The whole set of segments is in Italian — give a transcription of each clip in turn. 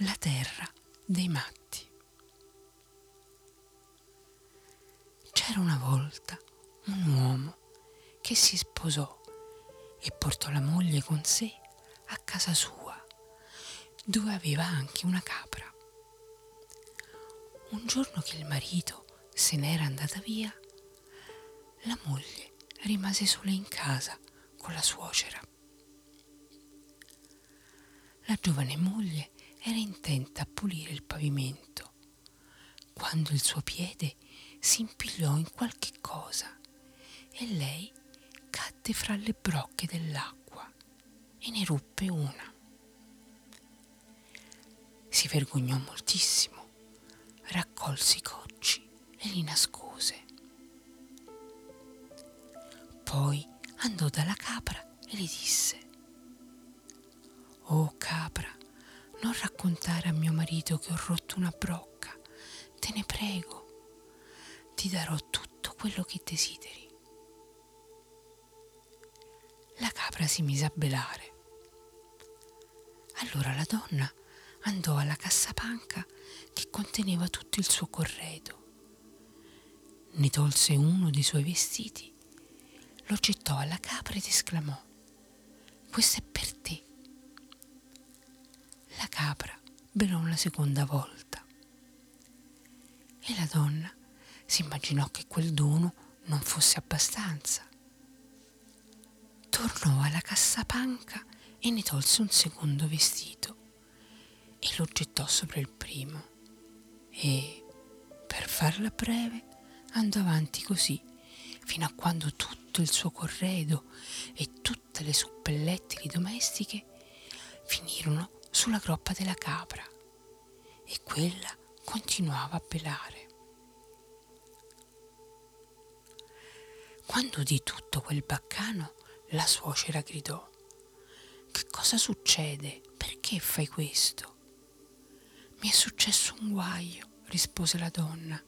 La terra dei matti. C'era una volta un uomo che si sposò e portò la moglie con sé a casa sua, dove aveva anche una capra. Un giorno che il marito se n'era andata via, la moglie rimase sola in casa con la suocera. La giovane moglie era intenta a pulire il pavimento, quando il suo piede si impigliò in qualche cosa e lei cadde fra le brocche dell'acqua e ne ruppe una. Si vergognò moltissimo, raccolse i cocci e li nascose. Poi andò dalla capra e le disse, Oh capra, non raccontare a mio marito che ho rotto una brocca, te ne prego, ti darò tutto quello che desideri. La capra si mise a belare. Allora la donna andò alla cassapanca che conteneva tutto il suo corredo. Ne tolse uno dei suoi vestiti, lo gettò alla capra ed esclamò, questo è per te capra belò una seconda volta. E la donna si immaginò che quel dono non fosse abbastanza. Tornò alla cassapanca e ne tolse un secondo vestito e lo gettò sopra il primo. E, per farla breve, andò avanti così fino a quando tutto il suo corredo e tutte le suppellettili domestiche finirono sulla groppa della capra e quella continuava a pelare. Quando udì tutto quel baccano, la suocera gridò: Che cosa succede? Perché fai questo? Mi è successo un guaio, rispose la donna,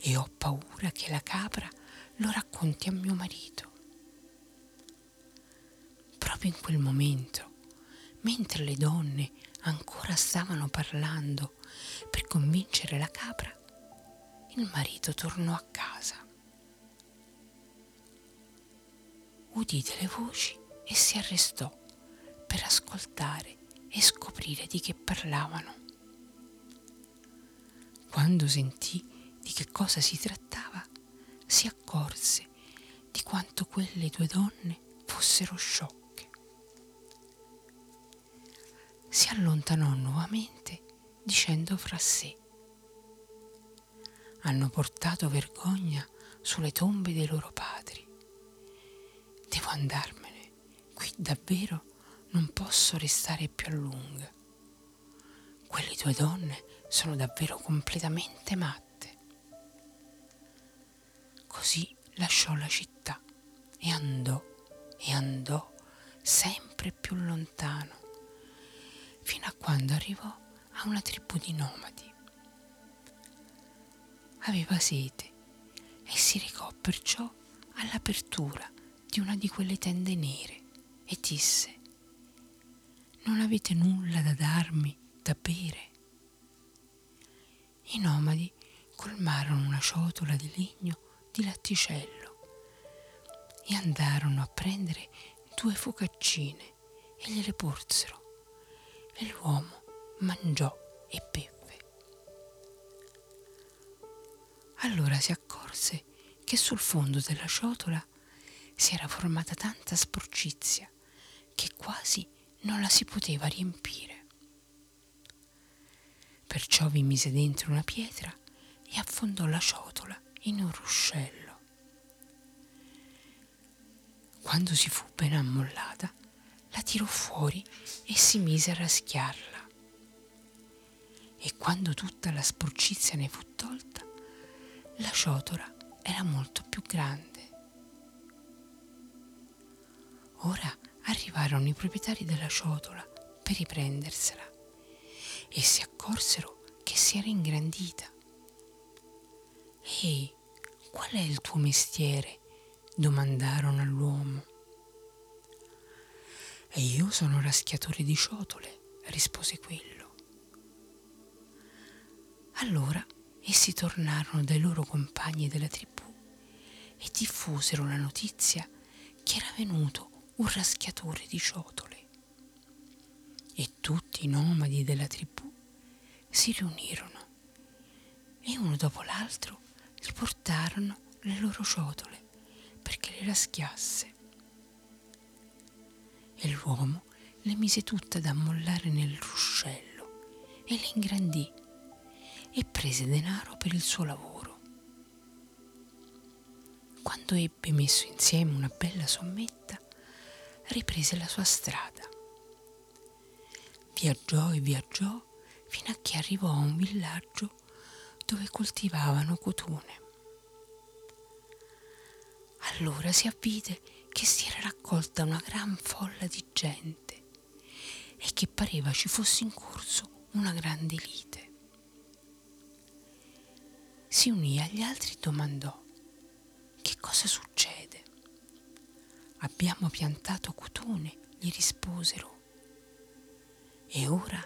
e ho paura che la capra lo racconti a mio marito. Proprio in quel momento mentre le donne ancora stavano parlando per convincere la capra, il marito tornò a casa. Udì delle voci e si arrestò per ascoltare e scoprire di che parlavano. Quando sentì di che cosa si trattava, si accorse di quanto quelle due donne fossero sciocche allontanò nuovamente dicendo fra sé hanno portato vergogna sulle tombe dei loro padri. Devo andarmene, qui davvero non posso restare più a lungo. Quelle due donne sono davvero completamente matte. Così lasciò la città e andò e andò sempre più lontano fino a quando arrivò a una tribù di nomadi. Aveva sete e si recò perciò all'apertura di una di quelle tende nere e disse Non avete nulla da darmi da bere? I nomadi colmarono una ciotola di legno di latticello e andarono a prendere due focaccine e gliele porsero e l'uomo mangiò e bevve. Allora si accorse che sul fondo della ciotola si era formata tanta sporcizia che quasi non la si poteva riempire. Perciò vi mise dentro una pietra e affondò la ciotola in un ruscello. Quando si fu ben ammollata, la tirò fuori e si mise a raschiarla. E quando tutta la sporcizia ne fu tolta, la ciotola era molto più grande. Ora arrivarono i proprietari della ciotola per riprendersela e si accorsero che si era ingrandita. Ehi, qual è il tuo mestiere? domandarono all'uomo. E io sono raschiatore di ciotole, rispose quello. Allora essi tornarono dai loro compagni della tribù e diffusero la notizia che era venuto un raschiatore di ciotole. E tutti i nomadi della tribù si riunirono e uno dopo l'altro gli portarono le loro ciotole perché le raschiasse. E l'uomo le mise tutte ad ammollare nel ruscello e le ingrandì e prese denaro per il suo lavoro. Quando ebbe messo insieme una bella sommetta, riprese la sua strada. Viaggiò e viaggiò fino a che arrivò a un villaggio dove coltivavano cotone. Allora si avvide che si era raccolta una gran folla di gente e che pareva ci fosse in corso una grande lite. Si unì agli altri e domandò che cosa succede? Abbiamo piantato cotone, gli risposero, e ora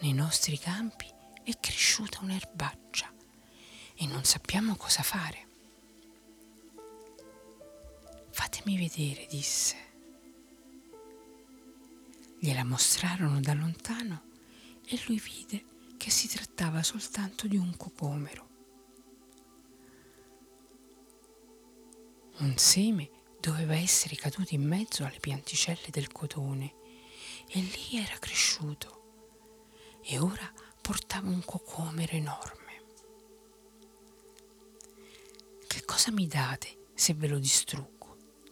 nei nostri campi è cresciuta un'erbaccia e non sappiamo cosa fare. Fatemi vedere, disse. Gliela mostrarono da lontano e lui vide che si trattava soltanto di un cocomero. Un seme doveva essere caduto in mezzo alle pianticelle del cotone e lì era cresciuto e ora portava un cocomero enorme. Che cosa mi date se ve lo distruggo?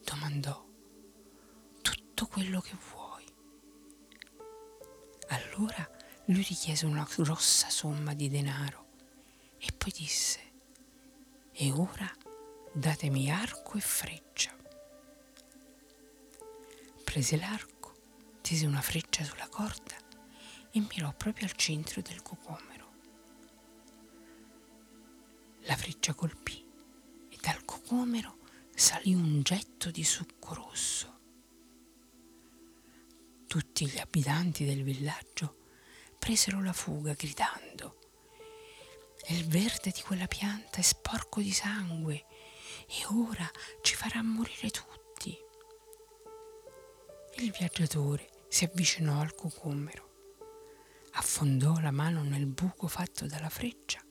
Domandò. Tutto quello che vuoi. Allora lui richiese una grossa somma di denaro e poi disse, e ora datemi arco e freccia. Prese l'arco, tese una freccia sulla corda e mirò proprio al centro del cocomero. La freccia colpì e dal cocomero salì un getto di succo rosso. Tutti gli abitanti del villaggio presero la fuga gridando il verde di quella pianta è sporco di sangue e ora ci farà morire tutti. Il viaggiatore si avvicinò al cocomero, affondò la mano nel buco fatto dalla freccia,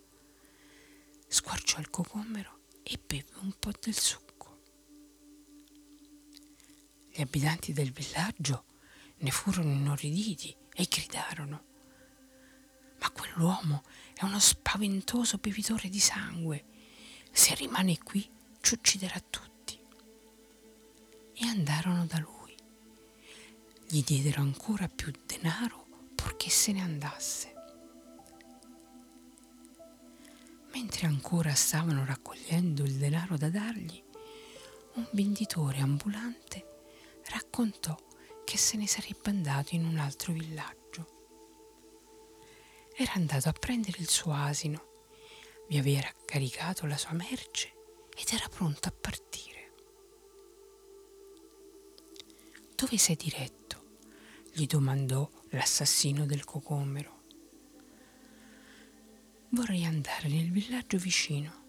squarciò il cocomero e beve un po' del succo. Gli abitanti del villaggio ne furono inorriditi e gridarono. Ma quell'uomo è uno spaventoso bevitore di sangue. Se rimane qui ci ucciderà tutti. E andarono da lui. Gli diedero ancora più denaro purché se ne andasse. Mentre ancora stavano raccogliendo il denaro da dargli, un venditore ambulante raccontò che se ne sarebbe andato in un altro villaggio. Era andato a prendere il suo asino, vi aveva caricato la sua merce ed era pronto a partire. Dove sei diretto? gli domandò l'assassino del cocomero. Vorrei andare nel villaggio vicino,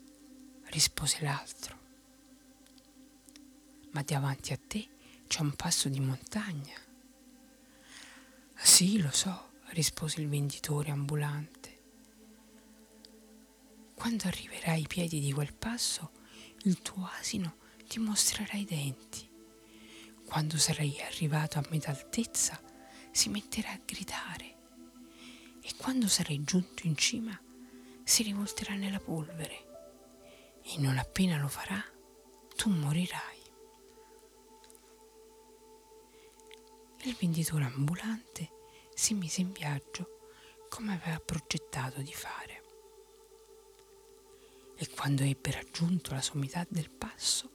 rispose l'altro. Ma davanti a te c'è un passo di montagna. Sì, lo so, rispose il venditore ambulante. Quando arriverai ai piedi di quel passo, il tuo asino ti mostrerà i denti. Quando sarai arrivato a metà altezza, si metterà a gridare. E quando sarai giunto in cima, si rivolterà nella polvere. E non appena lo farà, tu morirai. Il venditore ambulante si mise in viaggio come aveva progettato di fare. E quando ebbe raggiunto la sommità del passo,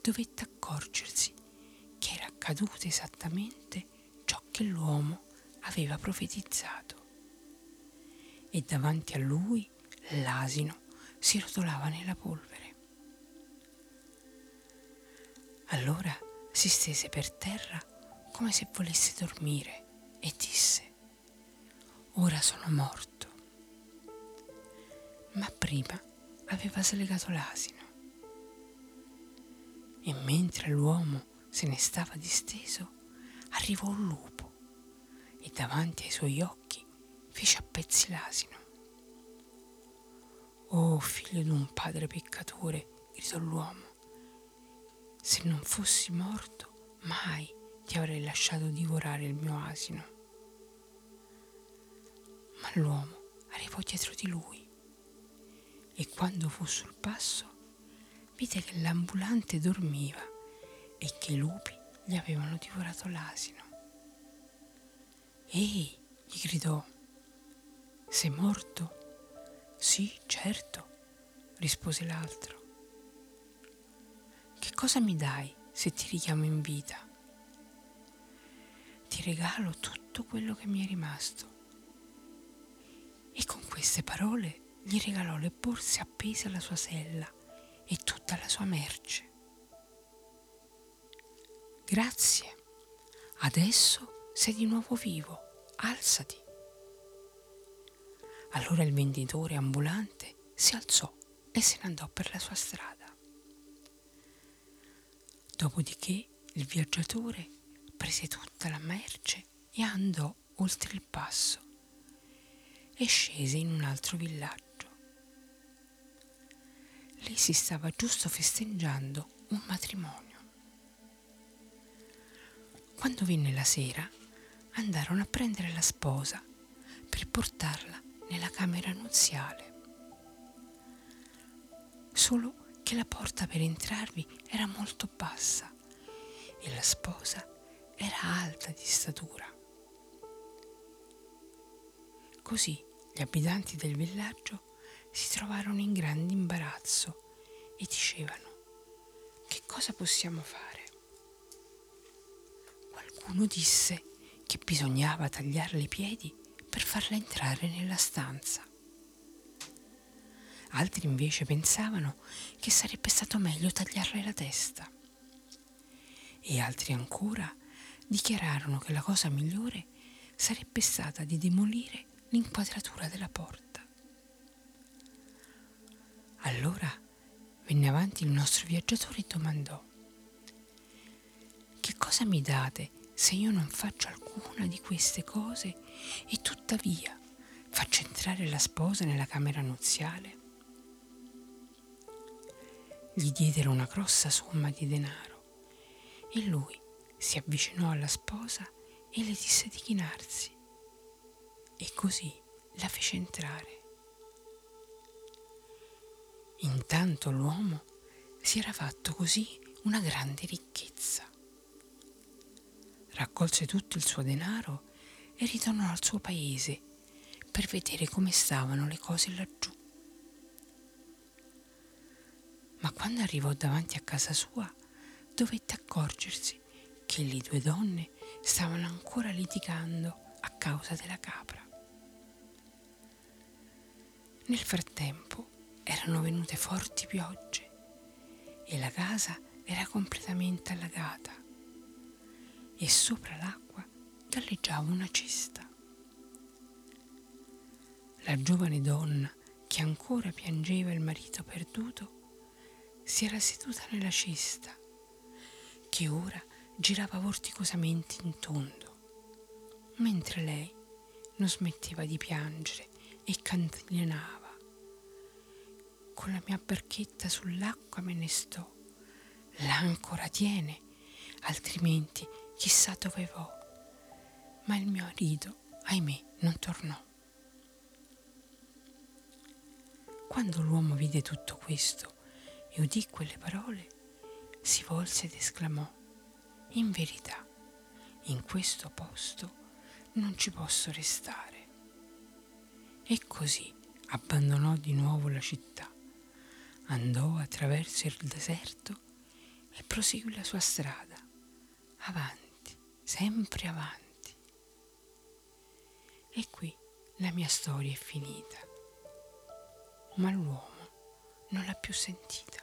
dovette accorgersi che era accaduto esattamente ciò che l'uomo aveva profetizzato. E davanti a lui l'asino si rotolava nella polvere. Allora si stese per terra come se volesse dormire e disse, ora sono morto. ma prima aveva slegato l'asino. E mentre l'uomo se ne stava disteso, arrivò un lupo e davanti ai suoi occhi fece a pezzi l'asino. Oh figlio di un padre peccatore, gridò l'uomo, se non fossi morto mai ti avrei lasciato divorare il mio asino. Ma l'uomo arrivò dietro di lui e quando fu sul passo vide che l'ambulante dormiva e che i lupi gli avevano divorato l'asino. Ehi, gli gridò, sei morto? Sì, certo, rispose l'altro. Che cosa mi dai se ti richiamo in vita? Ti regalo tutto quello che mi è rimasto. E con queste parole gli regalò le borse appese alla sua sella e tutta la sua merce. Grazie, adesso sei di nuovo vivo, alzati. Allora il venditore ambulante si alzò e se ne andò per la sua strada. Dopodiché il viaggiatore prese tutta la merce e andò oltre il passo e scese in un altro villaggio. Lì si stava giusto festeggiando un matrimonio. Quando venne la sera, andarono a prendere la sposa per portarla nella camera nuziale. Solo che la porta per entrarvi era molto bassa e la sposa era alta di statura. Così gli abitanti del villaggio si trovarono in grande imbarazzo e dicevano che cosa possiamo fare? Qualcuno disse che bisognava tagliarle i piedi per farla entrare nella stanza. Altri invece pensavano che sarebbe stato meglio tagliarle la testa. E altri ancora dichiararono che la cosa migliore sarebbe stata di demolire l'inquadratura della porta. Allora venne avanti il nostro viaggiatore e domandò, che cosa mi date se io non faccio alcuna di queste cose e tuttavia faccio entrare la sposa nella camera nuziale? Gli diedero una grossa somma di denaro e lui si avvicinò alla sposa e le disse di chinarsi e così la fece entrare. Intanto l'uomo si era fatto così una grande ricchezza. Raccolse tutto il suo denaro e ritornò al suo paese per vedere come stavano le cose laggiù. Ma quando arrivò davanti a casa sua, dovette accorgersi che le due donne stavano ancora litigando a causa della capra. Nel frattempo erano venute forti piogge e la casa era completamente allagata e sopra l'acqua galleggiava una cesta. La giovane donna che ancora piangeva il marito perduto si era seduta nella cesta che ora girava vorticosamente in tondo, mentre lei non smetteva di piangere e cantilenava con la mia barchetta sull'acqua me ne sto. L'ancora tiene, altrimenti chissà dove vo. Ma il mio marito, ahimè, non tornò. Quando l'uomo vide tutto questo e udì quelle parole, si volse ed esclamò, in verità, in questo posto non ci posso restare. E così abbandonò di nuovo la città andò attraverso il deserto e proseguì la sua strada, avanti, sempre avanti. E qui la mia storia è finita, ma l'uomo non l'ha più sentita.